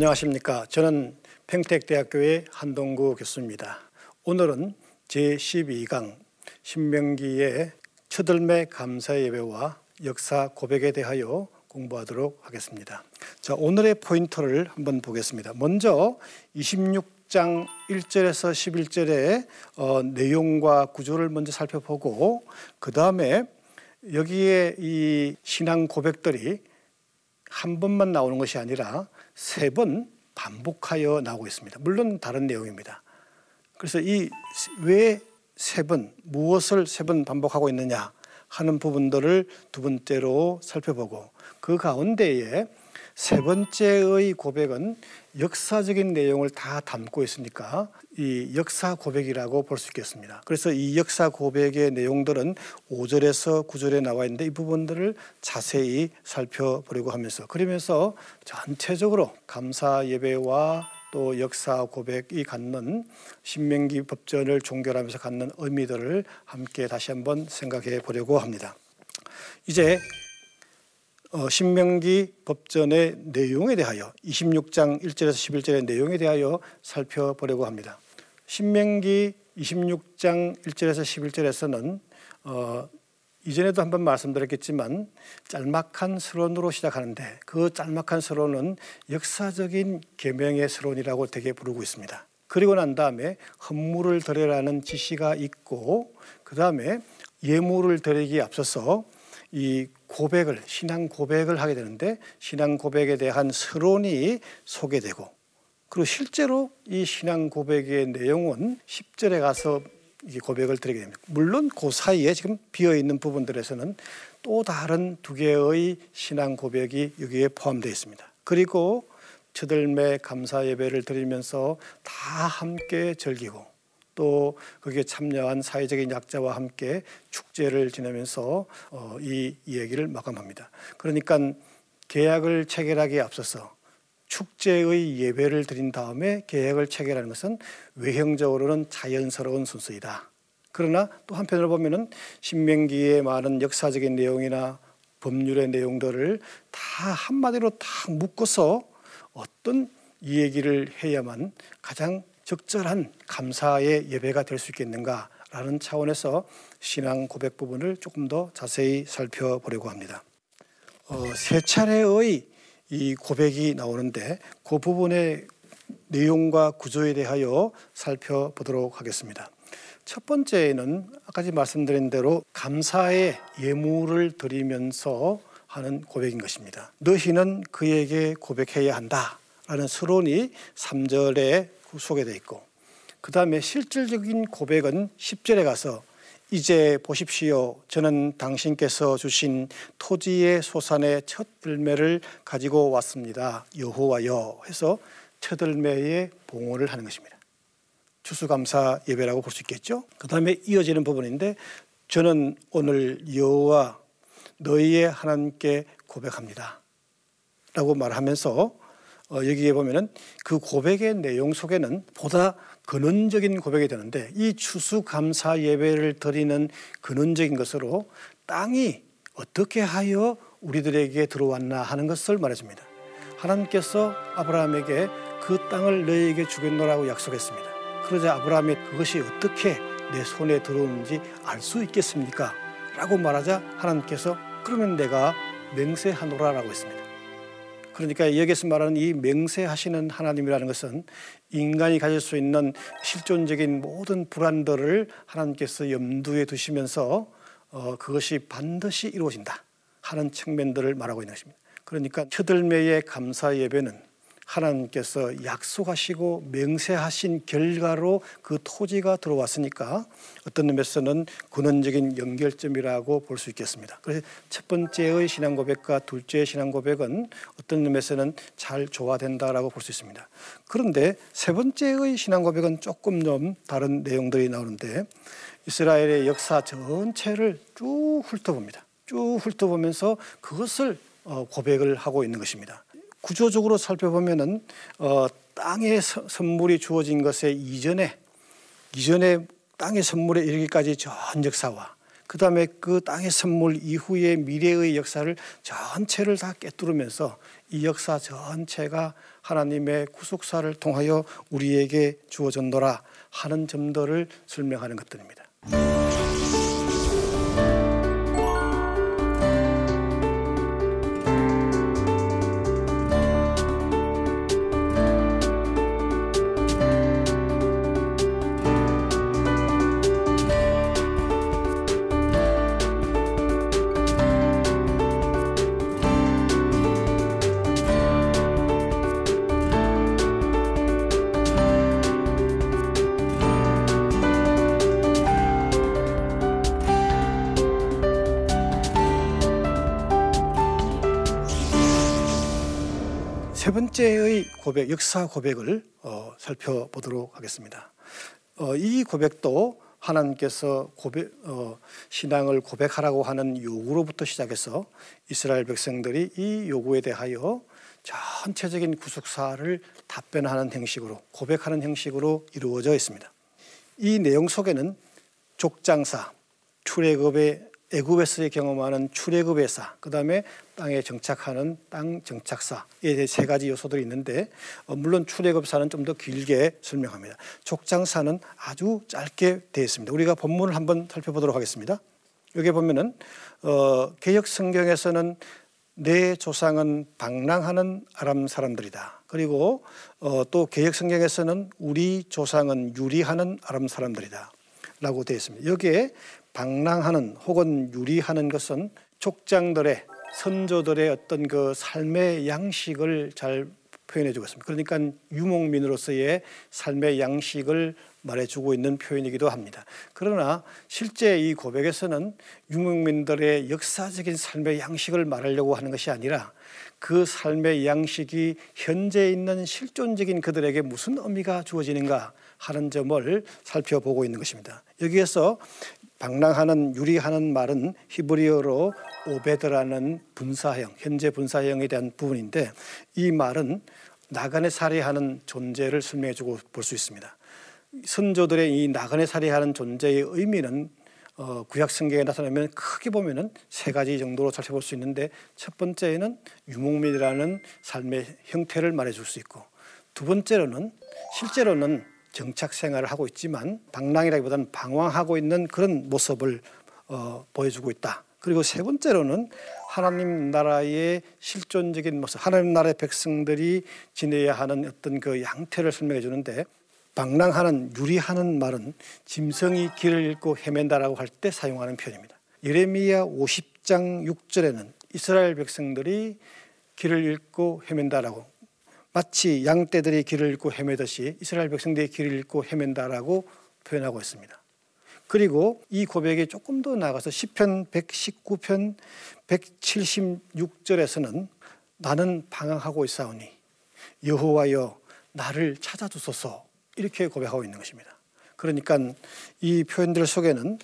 안녕하십니까. 저는 평택대학교의 한동구 교수입니다. 오늘은 제12강 신명기의 첫을매 감사 예배와 역사 고백에 대하여 공부하도록 하겠습니다. 자, 오늘의 포인트를 한번 보겠습니다. 먼저 26장 1절에서 11절의 어, 내용과 구조를 먼저 살펴보고 그 다음에 여기에 이 신앙 고백들이 한 번만 나오는 것이 아니라 세 번 반복하여 나오고 있습니다. 물론 다른 내용입니다. 그래서 이 왜 세 번, 무엇을 세 번 반복하고 있느냐 하는 부분들을 두 번째로 살펴보고 그 가운데에 세 번째의 고백은 역사적인 내용을 다 담고 있으니까 이 역사 고백이라고 볼 수 있겠습니다. 그래서 이 역사 고백의 내용들은 5절에서 9절에 나와 있는데 이 부분들을 자세히 살펴보려고 하면서 그러면서 전체적으로 감사 예배와 또 역사 고백이 갖는 신명기 법전을 종결하면서 갖는 의미들을 함께 다시 한번 생각해 보려고 합니다. 이제 어, 신명기 법전의 내용에 대하여 26장 1절에서 11절의 내용에 대하여 살펴보려고 합니다. 신명기 26장 1절에서 11절에서는 어, 이전에도 한번 말씀드렸겠지만 짤막한 서론으로 시작하는데 그 짤막한 서론은 역사적인 계명의 서론이라고 되게 부르고 있습니다. 그리고 난 다음에 헌물을 드려라는 지시가 있고 그 다음에 예물을 드리기에 앞서서 이 고백을 신앙 고백을 하게 되는데 신앙 고백에 대한 서론이 소개되고 그리고 실제로 이 신앙 고백의 내용은 10절에 가서 이 고백을 드리게 됩니다. 물론 그 사이에 지금 비어 있는 부분들에서는 또 다른 두 개의 신앙 고백이 여기에 포함되어 있습니다. 그리고 첫들매 감사 예배를 드리면서 다 함께 즐기고 또 거기에 참여한 사회적인 약자와 함께 축제를 지내면서 어, 이 이야기를 마감합니다. 그러니까 계약을 체결하기에 앞서서 축제의 예배를 드린 다음에 계약을 체결하는 것은 외형적으로는 자연스러운 순서이다. 그러나 또 한편으로 보면은 신명기의 많은 역사적인 내용이나 법률의 내용들을 다 한마디로 딱 묶어서 어떤 이 얘기를 해야만 가장 적절한 감사의 예배가 될 수 있겠는가라는 차원에서 신앙 고백 부분을 조금 더 자세히 살펴보려고 합니다. 어, 세 차례의 이 고백이 나오는데 그 부분의 내용과 구조에 대하여 살펴보도록 하겠습니다. 첫 번째는 아까 말씀드린 대로 감사의 예물을 드리면서 하는 고백인 것입니다. 너희는 그에게 고백해야 한다 라는 서론이 3절에 소개되어 있고 그 다음에 실질적인 고백은 10절에 가서 이제 보십시오. 저는 당신께서 주신 토지의 소산의 첫 열매를 가지고 왔습니다. 여호와여 해서 첫 열매의 봉헌을 하는 것입니다. 추수감사 예배라고 볼 수 있겠죠. 그 다음에 이어지는 부분인데 저는 오늘 여호와 너희의 하나님께 고백합니다. 라고 말하면서 어, 여기에 보면은 그 고백의 내용 속에는 보다 근원적인 고백이 되는데 이 추수감사 예배를 드리는 근원적인 것으로 땅이 어떻게 하여 우리들에게 들어왔나 하는 것을 말해줍니다. 하나님께서 아브라함에게 그 땅을 너에게 주겠노라고 약속했습니다. 그러자 아브라함이 그것이 어떻게 내 손에 들어오는지 알 수 있겠습니까? 라고 말하자 하나님께서 그러면 내가 맹세하노라라고 했습니다. 그러니까 여기서 말하는 이 맹세하시는 하나님이라는 것은 인간이 가질 수 있는 실존적인 모든 불안들을 하나님께서 염두에 두시면서 어, 그것이 반드시 이루어진다 하는 측면들을 말하고 있는 것입니다. 그러니까 첫들매의 감사 예배는 하나님께서 약속하시고 맹세하신 결과로 그 토지가 들어왔으니까 어떤 의미에서는 근원적인 연결점이라고 볼 수 있겠습니다. 그래서 첫 번째의 신앙 고백과 둘째의 신앙 고백은 어떤 의미에서는 잘 조화된다라고 볼 수 있습니다. 그런데 세 번째의 신앙 고백은 조금 좀 다른 내용들이 나오는데 이스라엘의 역사 전체를 쭉 훑어봅니다. 쭉 훑어보면서 그것을 어, 고백을 하고 있는 것입니다. 구조적으로 살펴보면은 어, 땅의 선물이 주어진 것에 이전에 이전에 땅의 선물에 이르기까지 전 역사와 그 다음에 그 땅의 선물 이후의 미래의 역사를 전체를 다 꿰뚫으면서 이 역사 전체가 하나님의 구속사를 통하여 우리에게 주어졌노라 하는 점들을 설명하는 것들입니다. 번째의 고백, 역사 고백을 어, 살펴보도록 하겠습니다. 어, 이 고백도 하나님께서 고백, 어, 신앙을 고백하라고 하는 요구로부터 시작해서 이스라엘 백성들이 이 요구에 대하여 전체적인 구속사를 답변하는 형식으로 고백하는 형식으로 이루어져 있습니다. 이 내용 속에는 족장사, 출애굽의 애굽에서의 경험하는 출애굽의 사, 그 다음에 땅에 정착하는 땅 정착사에 대해 세 가지 요소들이 있는데 어, 물론 출애굽사는 좀 더 길게 설명합니다. 족장사는 아주 짧게 되어 있습니다. 우리가 본문을 한번 살펴보도록 하겠습니다. 여기 보면은 어, 개혁 성경에서는 내 조상은 방랑하는 아람 사람들이다. 그리고 어, 또 개혁 성경에서는 우리 조상은 유리하는 아람 사람들이다. 라고 되어 있습니다. 여기에 방랑하는 혹은 유리하는 것은 족장들의 선조들의 어떤 그 삶의 양식을 잘 표현해 주고 있습니다. 그러니까 유목민으로서의 삶의 양식을 말해주고 있는 표현이기도 합니다. 그러나 실제 이 고백에서는 유목민들의 역사적인 삶의 양식을 말하려고 하는 것이 아니라 그 삶의 양식이 현재 있는 실존적인 그들에게 무슨 의미가 주어지는가 하는 점을 살펴보고 있는 것입니다. 여기에서 방랑하는 유리하는 말은 히브리어로 오베드라는 분사형, 현재 분사형에 대한 부분인데 이 말은 나간에 살해하는 존재를 설명해 주고 볼 수 있습니다. 선조들의 이 나간에 살해하는 존재의 의미는 어, 구약 성경에 나타나면 크게 보면은 세 가지 정도로 살펴볼 수 있는데 첫 번째는 유목민이라는 삶의 형태를 말해 줄 수 있고 두 번째로는 실제로는 정착 생활을 하고 있지만 방랑이라기보다는 방황하고 있는 그런 모습을 어, 보여주고 있다. 그리고 세 번째로는 하나님 나라의 실존적인 모습, 하나님 나라의 백성들이 지내야 하는 어떤 그 양태를 설명해 주는데 방랑하는 유리하는 말은 짐승이 길을 잃고 헤맨다라고 할 때 사용하는 표현입니다. 예레미야 50장 6절에는 이스라엘 백성들이 길을 잃고 헤맨다라고 마치 양떼들이 길을 잃고 헤매듯이 이스라엘 백성들이 길을 잃고 헤맨다라고 표현하고 있습니다. 그리고 이 고백이 조금 더 나가서 시편 119편 176절에서는 나는 방황하고 있사오니 여호와여 나를 찾아주소서 이렇게 고백하고 있는 것입니다. 그러니까 이 표현들 속에는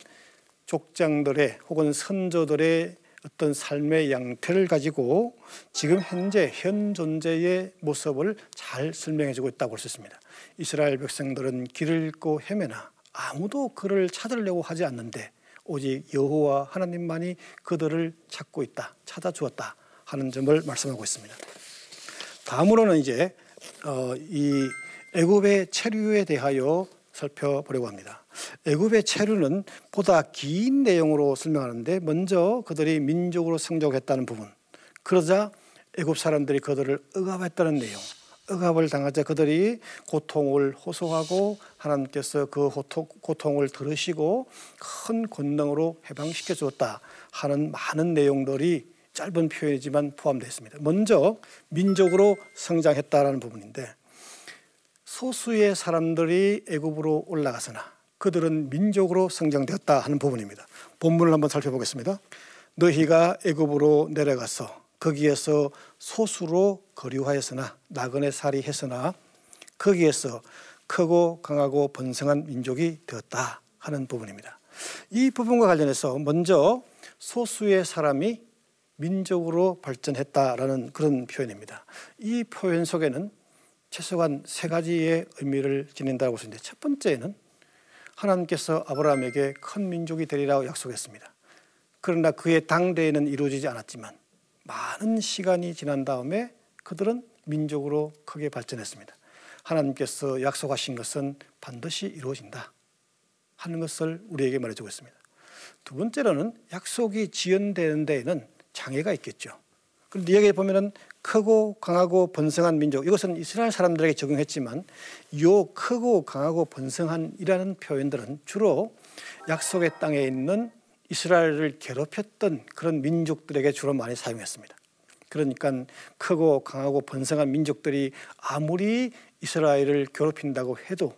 족장들의 혹은 선조들의 어떤 삶의 양태를 가지고 지금 현재 현 존재의 모습을 잘 설명해 주고 있다고 볼 수 있습니다. 이스라엘 백성들은 길을 잃고 헤매나 아무도 그를 찾으려고 하지 않는데 오직 여호와 하나님만이 그들을 찾고 있다, 찾아 주었다 하는 점을 말씀하고 있습니다. 다음으로는 이제 어, 이 애굽의 체류에 대하여 살펴보려고 합니다. 애굽의 체류는 보다 긴 내용으로 설명하는데 먼저 그들이 민족으로 성적했다는 부분 그러자 애굽 사람들이 그들을 억압했다는 내용 억압을 당하자 그들이 고통을 호소하고 하나님께서 그 고통을 들으시고 큰 권능으로 해방시켜 주었다 하는 많은 내용들이 짧은 표현이지만 포함되어 있습니다. 먼저 민족으로 성장했다라는 부분인데 소수의 사람들이 애굽으로 올라가서나 그들은 민족으로 성장되었다 하는 부분입니다. 본문을 한번 살펴보겠습니다. 너희가 애굽으로 내려가서 거기에서 소수로 거류하였으나 나그네 살이 했으나 거기에서 크고 강하고 번성한 민족이 되었다 하는 부분입니다. 이 부분과 관련해서 먼저 소수의 사람이 민족으로 발전했다라는 그런 표현입니다. 이 표현 속에는 최소한 세 가지의 의미를 지닌다고 있는데 첫 번째는 하나님께서 아브라함에게 큰 민족이 되리라고 약속했습니다. 그러나 그의 당대에는 이루어지지 않았지만 많은 시간이 지난 다음에 그들은 민족으로 크게 발전했습니다. 하나님께서 약속하신 것은 반드시 이루어진다 하는 것을 우리에게 말해주고 있습니다. 두 번째로는 약속이 지연되는 데에는 장애가 있겠죠. 그런데 여기에 보면은 크고 강하고 번성한 민족 이것은 이스라엘 사람들에게 적용했지만 요 크고 강하고 번성한이라는 표현들은 주로 약속의 땅에 있는 이스라엘을 괴롭혔던 그런 민족들에게 주로 많이 사용했습니다. 그러니까 크고 강하고 번성한 민족들이 아무리 이스라엘을 괴롭힌다고 해도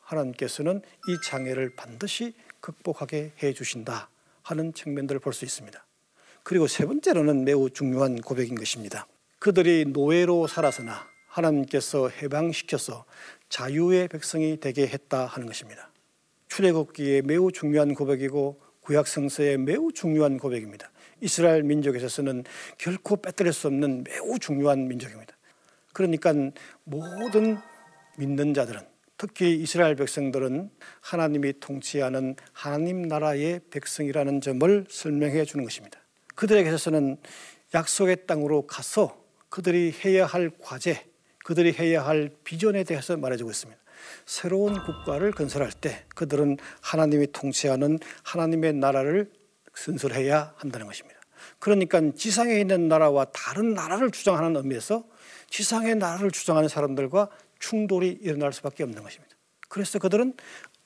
하나님께서는 이 장애를 반드시 극복하게 해 주신다 하는 측면들을 볼 수 있습니다. 그리고 세 번째로는 매우 중요한 고백인 것입니다. 그들이 노예로 살아서나 하나님께서 해방시켜서 자유의 백성이 되게 했다 하는 것입니다. 출애굽기에 매우 중요한 고백이고 구약 성서에 매우 중요한 고백입니다. 이스라엘 민족에 있어서는 결코 빼뜨릴 수 없는 매우 중요한 민족입니다. 그러니까 모든 믿는 자들은 특히 이스라엘 백성들은 하나님이 통치하는 하나님 나라의 백성이라는 점을 설명해 주는 것입니다. 그들에게 있어서는 약속의 땅으로 가서 그들이 해야 할 과제, 그들이 해야 할 비전에 대해서 말해주고 있습니다. 새로운 국가를 건설할 때 그들은 하나님이 통치하는 하나님의 나라를 건설해야 한다는 것입니다. 그러니까 지상에 있는 나라와 다른 나라를 주장하는 의미에서 지상의 나라를 주장하는 사람들과 충돌이 일어날 수밖에 없는 것입니다. 그래서 그들은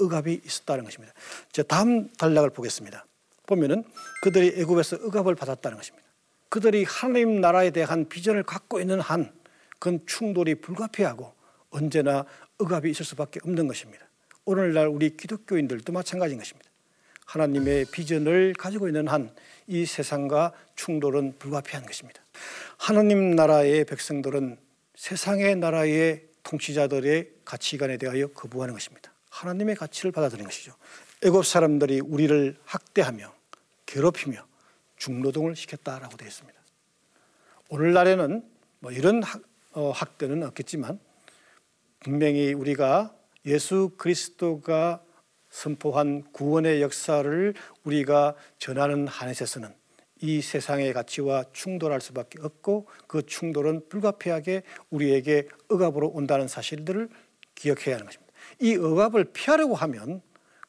억압이 있었다는 것입니다. 자, 다음 단락을 보겠습니다. 보면은 그들이 애굽에서 억압을 받았다는 것입니다. 그들이 하나님 나라에 대한 비전을 갖고 있는 한 그건 충돌이 불가피하고 언제나 억압이 있을 수밖에 없는 것입니다. 오늘날 우리 기독교인들도 마찬가지인 것입니다. 하나님의 비전을 가지고 있는 한 이 세상과 충돌은 불가피한 것입니다. 하나님 나라의 백성들은 세상의 나라의 통치자들의 가치관에 대하여 거부하는 것입니다. 하나님의 가치를 받아들이는 것이죠. 애굽 사람들이 우리를 학대하며 괴롭히며 중노동을 시켰다라고 되어 있습니다. 오늘날에는 뭐 이런 학, 어, 학대는 없겠지만 분명히 우리가 예수 그리스도가 선포한 구원의 역사를 우리가 전하는 한에서는 이 세상의 가치와 충돌할 수밖에 없고 그 충돌은 불가피하게 우리에게 억압으로 온다는 사실들을 기억해야 하는 것입니다. 이 억압을 피하려고 하면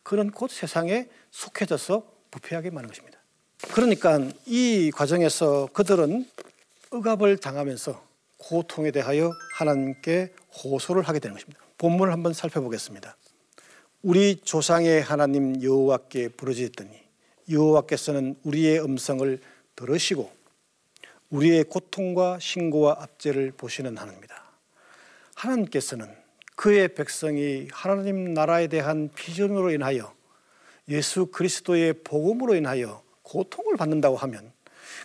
그는 곧 세상에 속해져서 부패하게 마는 것입니다. 그러니까 이 과정에서 그들은 억압을 당하면서 고통에 대하여 하나님께 호소를 하게 되는 것입니다. 본문을 한번 살펴보겠습니다. 우리 조상의 하나님 여호와께 부르짖더니 여호와께서는 우리의 음성을 들으시고 우리의 고통과 신고와 압제를 보시는 하나님입니다. 하나님께서는 그의 백성이 하나님 나라에 대한 비전으로 인하여 예수 그리스도의 복음으로 인하여 고통을 받는다고 하면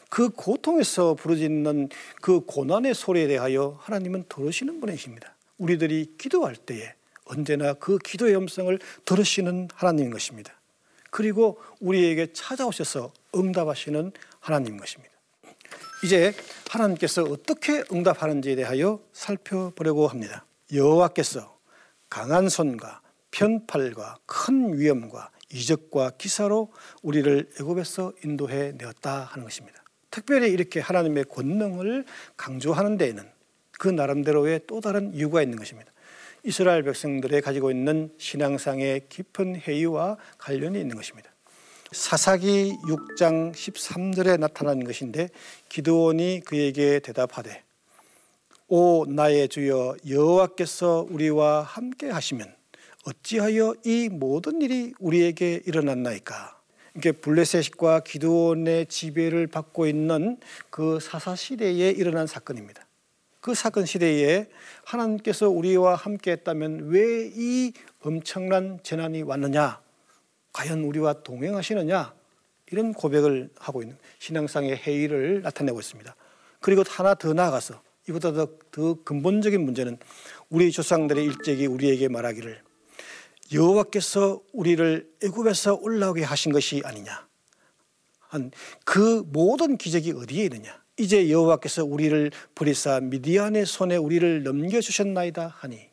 그 고통에서 부르짖는 그 고난의 소리에 대하여 하나님은 들으시는 분이십니다. 우리들이 기도할 때에 언제나 그 기도의 음성을 들으시는 하나님인 것입니다. 그리고 우리에게 찾아오셔서 응답하시는 하나님인 것입니다. 이제 하나님께서 어떻게 응답하는지에 대하여 살펴보려고 합니다. 여호와께서 강한 손과 편팔과 큰 위엄과 이적과 기사로 우리를 애굽에서 인도해 내었다 하는 것입니다. 특별히 이렇게 하나님의 권능을 강조하는 데에는 그 나름대로의 또 다른 이유가 있는 것입니다. 이스라엘 백성들의 가지고 있는 신앙상의 깊은 회의와 관련이 있는 것입니다. 사사기 6장 13절에 나타난 것인데 기드온이 그에게 대답하되 오 나의 주여 여호와께서 우리와 함께 하시면 어찌하여 이 모든 일이 우리에게 일어났나이까 이게 블레셋과 기드온의 지배를 받고 있는 그 사사 시대에 일어난 사건입니다. 그 사건 시대에 하나님께서 우리와 함께 했다면 왜 이 엄청난 재난이 왔느냐? 과연 우리와 동행하시느냐? 이런 고백을 하고 있는 신앙상의 회의를 나타내고 있습니다. 그리고 하나 더 나아가서 이보다 더, 더 근본적인 문제는 우리 조상들의 일찍이 우리에게 말하기를 여호와께서 우리를 애굽에서 올라오게 하신 것이 아니냐. 한 그 모든 기적이 어디에 있느냐. 이제 여호와께서 우리를 버리사 미디안의 손에 우리를 넘겨 주셨나이다 하니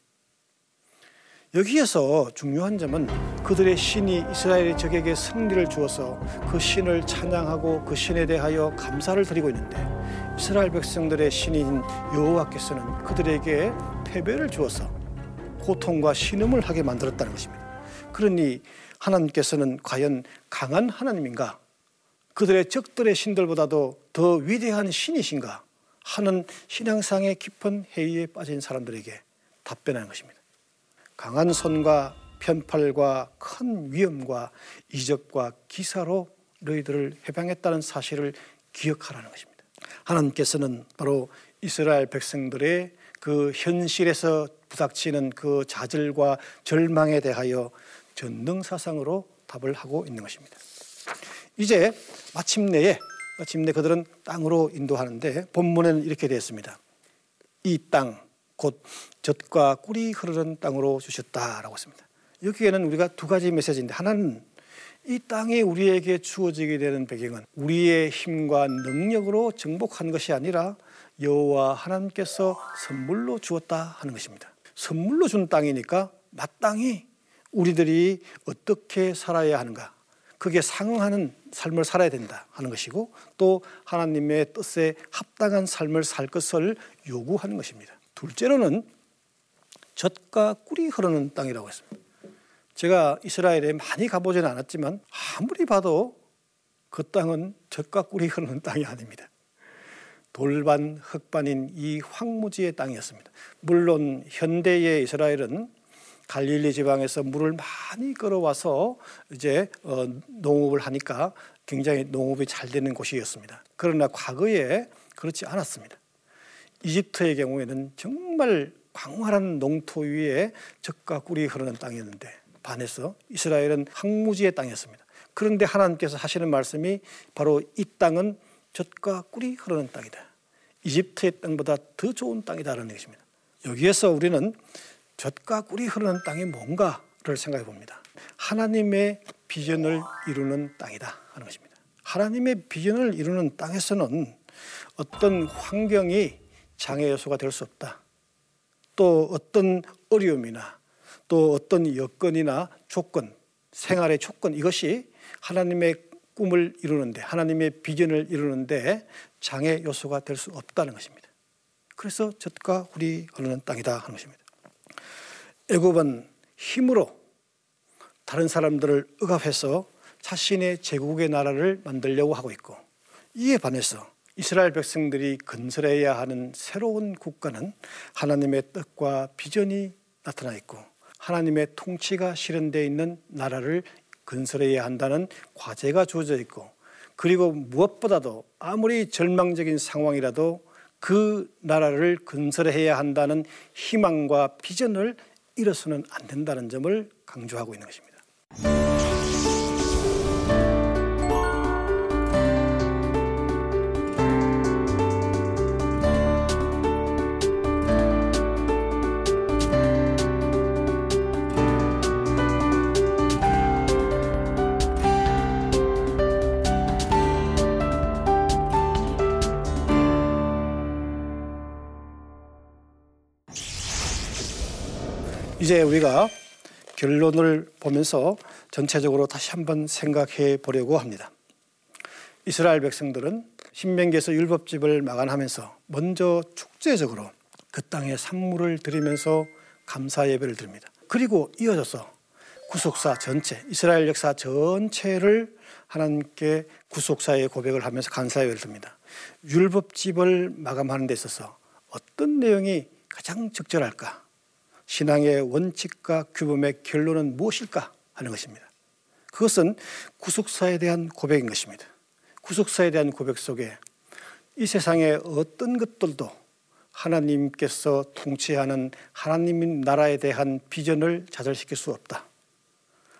여기에서 중요한 점은 그들의 신이 이스라엘의 적에게 승리를 주어서 그 신을 찬양하고 그 신에 대하여 감사를 드리고 있는데 이스라엘 백성들의 신인 여호와께서는 그들에게 패배를 주어서 고통과 신음을 하게 만들었다는 것입니다. 그러니 하나님께서는 과연 강한 하나님인가? 그들의 적들의 신들보다도 더 위대한 신이신가? 하는 신앙상의 깊은 회의에 빠진 사람들에게 답변하는 것입니다. 강한 손과 편팔과 큰 위험과 이적과 기사로 너희들을 해방했다는 사실을 기억하라는 것입니다. 하나님께서는 바로 이스라엘 백성들의 그 현실에서 부닥치는 그 좌절과 절망에 대하여 전능사상으로 답을 하고 있는 것입니다. 이제 마침내에 마침내 그들은 땅으로 인도하는데 본문에는 이렇게 되어 있습니다. 이 땅, 곧 젖과 꿀이 흐르는 땅으로 주셨다라고 했습니다. 여기에는 우리가 두 가지 메시지인데 하나는 이 땅이 우리에게 주어지게 되는 배경은 우리의 힘과 능력으로 정복한 것이 아니라 여호와 하나님께서 선물로 주었다 하는 것입니다. 선물로 준 땅이니까 마땅히 우리들이 어떻게 살아야 하는가 그게 상응하는 삶을 살아야 된다 하는 것이고 또 하나님의 뜻에 합당한 삶을 살 것을 요구하는 것입니다. 둘째로는 젖과 꿀이 흐르는 땅이라고 했습니다. 제가 이스라엘에 많이 가보지는 않았지만 아무리 봐도 그 땅은 젖과 꿀이 흐르는 땅이 아닙니다. 돌반 흙반인 이 황무지의 땅이었습니다. 물론 현대의 이스라엘은 갈릴리 지방에서 물을 많이 끌어와서 이제 어, 농업을 하니까 굉장히 농업이 잘 되는 곳이었습니다. 그러나 과거에 그렇지 않았습니다. 이집트의 경우에는 정말 광활한 농토 위에 적과 꿀이 흐르는 땅이었는데 반해서 이스라엘은 황무지의 땅이었습니다. 그런데 하나님께서 하시는 말씀이 바로 이 땅은 젖과 꿀이 흐르는 땅이다. 이집트의 땅보다 더 좋은 땅이다라는 것입니다. 여기에서 우리는 젖과 꿀이 흐르는 땅이 뭔가를 생각해 봅니다. 하나님의 비전을 이루는 땅이다 하는 것입니다. 하나님의 비전을 이루는 땅에서는 어떤 환경이 장애 요소가 될 수 없다. 또 어떤 어려움이나 또 어떤 여건이나 조건, 생활의 조건 이것이 하나님의 꿈을 이루는데 하나님의 비전을 이루는데 장애 요소가 될 수 없다는 것입니다. 그래서 젖과 꿀이 흐르는 땅이다 하는 것입니다. 애굽은 힘으로 다른 사람들을 억압해서 자신의 제국의 나라를 만들려고 하고 있고 이에 반해서 이스라엘 백성들이 건설해야 하는 새로운 국가는 하나님의 뜻과 비전이 나타나 있고 하나님의 통치가 실현되어 있는 나라를 건설해야 한다는 과제가 주어져 있고 그리고 무엇보다도 아무리 절망적인 상황이라도 그 나라를 건설해야 한다는 희망과 비전을 잃어서는 안 된다는 점을 강조하고 있는 것입니다. 이제 우리가 결론을 보면서 전체적으로 다시 한번 생각해 보려고 합니다. 이스라엘 백성들은 신명기에서 율법집을 마감하면서 먼저 축제적으로 그 땅에 산물을 드리면서 감사 예배를 드립니다. 그리고 이어져서 구속사 전체, 이스라엘 역사 전체를 하나님께 구속사의 고백을 하면서 감사 예배를 드립니다. 율법집을 마감하는 데 있어서 어떤 내용이 가장 적절할까? 신앙의 원칙과 규범의 결론은 무엇일까 하는 것입니다. 그것은 구속사에 대한 고백인 것입니다. 구속사에 대한 고백 속에 이 세상의 어떤 것들도 하나님께서 통치하는 하나님 나라에 대한 비전을 좌절시킬 수 없다.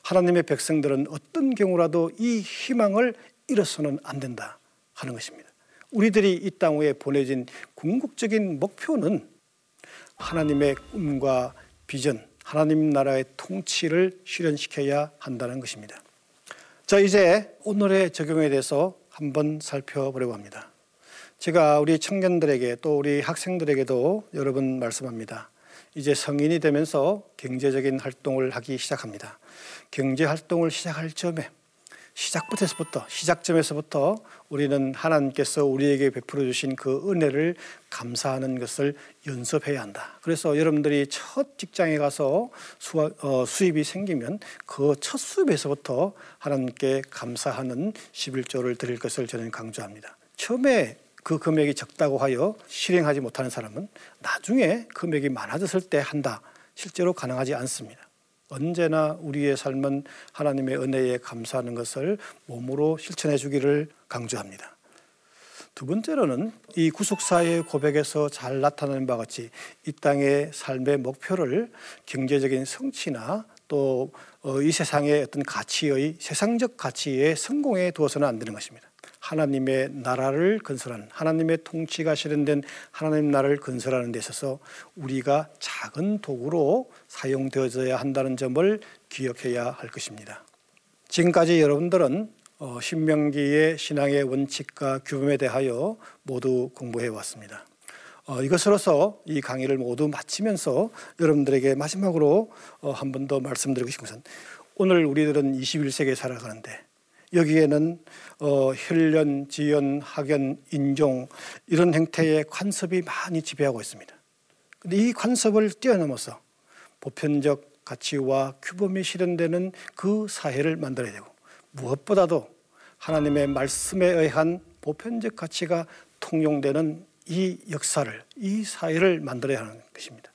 하나님의 백성들은 어떤 경우라도 이 희망을 잃어서는 안 된다 하는 것입니다. 우리들이 이 땅 위에 보내진 궁극적인 목표는 하나님의 꿈과 비전, 하나님 나라의 통치를 실현시켜야 한다는 것입니다. 자, 이제 오늘의 적용에 대해서 한번 살펴보려고 합니다. 제가 우리 청년들에게 또 우리 학생들에게도 여러 번 말씀합니다. 이제 성인이 되면서 경제적인 활동을 하기 시작합니다. 경제 활동을 시작할 점에 시작부터부터 시작점에서부터 우리는 하나님께서 우리에게 베풀어 주신 그 은혜를 감사하는 것을 연습해야 한다. 그래서 여러분들이 첫 직장에 가서 수 어, 수입이 생기면 그 첫 수입에서부터 하나님께 감사하는 11조를 드릴 것을 저는 강조합니다. 처음에 그 금액이 적다고 하여 실행하지 못하는 사람은 나중에 금액이 많아졌을 때 한다. 실제로 가능하지 않습니다. 언제나 우리의 삶은 하나님의 은혜에 감사하는 것을 몸으로 실천해 주기를 강조합니다. 두 번째로는 이 구속사의 고백에서 잘 나타나는 바와 같이 이 땅의 삶의 목표를 경제적인 성취나 또이 어, 세상의 어떤 가치의 세상적 가치의 성공에 두어서는 안 되는 것입니다. 하나님의 나라를 건설하는 하나님의 통치가 실현된 하나님 나라를 건설하는 데 있어서 우리가 작은 도구로 사용되어져야 한다는 점을 기억해야 할 것입니다. 지금까지 여러분들은 어, 신명기의 신앙의 원칙과 규범에 대하여 모두 공부해 왔습니다. 어, 이것으로서 이 강의를 모두 마치면서 여러분들에게 마지막으로 어, 한번 더 말씀드리고 싶은 것은 오늘 우리들은 21세기에 살아가는데 여기에는 어, 혈련, 지연, 학연, 인종 이런 형태의 관습이 많이 지배하고 있습니다. 근데 이 관습을 뛰어넘어서 보편적 가치와 규범이 실현되는 그 사회를 만들어야 되고 무엇보다도 하나님의 말씀에 의한 보편적 가치가 통용되는 이 역사를 이 사회를 만들어야 하는 것입니다.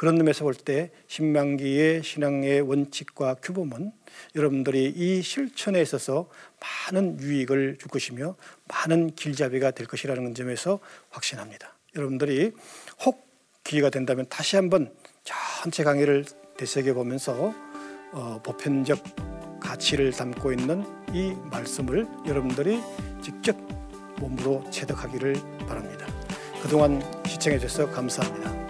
그런 의미에서 볼 때 신명기의 신앙의 원칙과 규범은 여러분들이 이 실천에 있어서 많은 유익을 줄 것이며 많은 길잡이가 될 것이라는 점에서 확신합니다. 여러분들이 혹 기회가 된다면 다시 한번 전체 강의를 되새겨 보면서 어, 보편적 가치를 담고 있는 이 말씀을 여러분들이 직접 몸으로 체득하기를 바랍니다. 그동안 시청해 주셔서 감사합니다.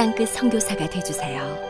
땅끝 성교사가 되주세요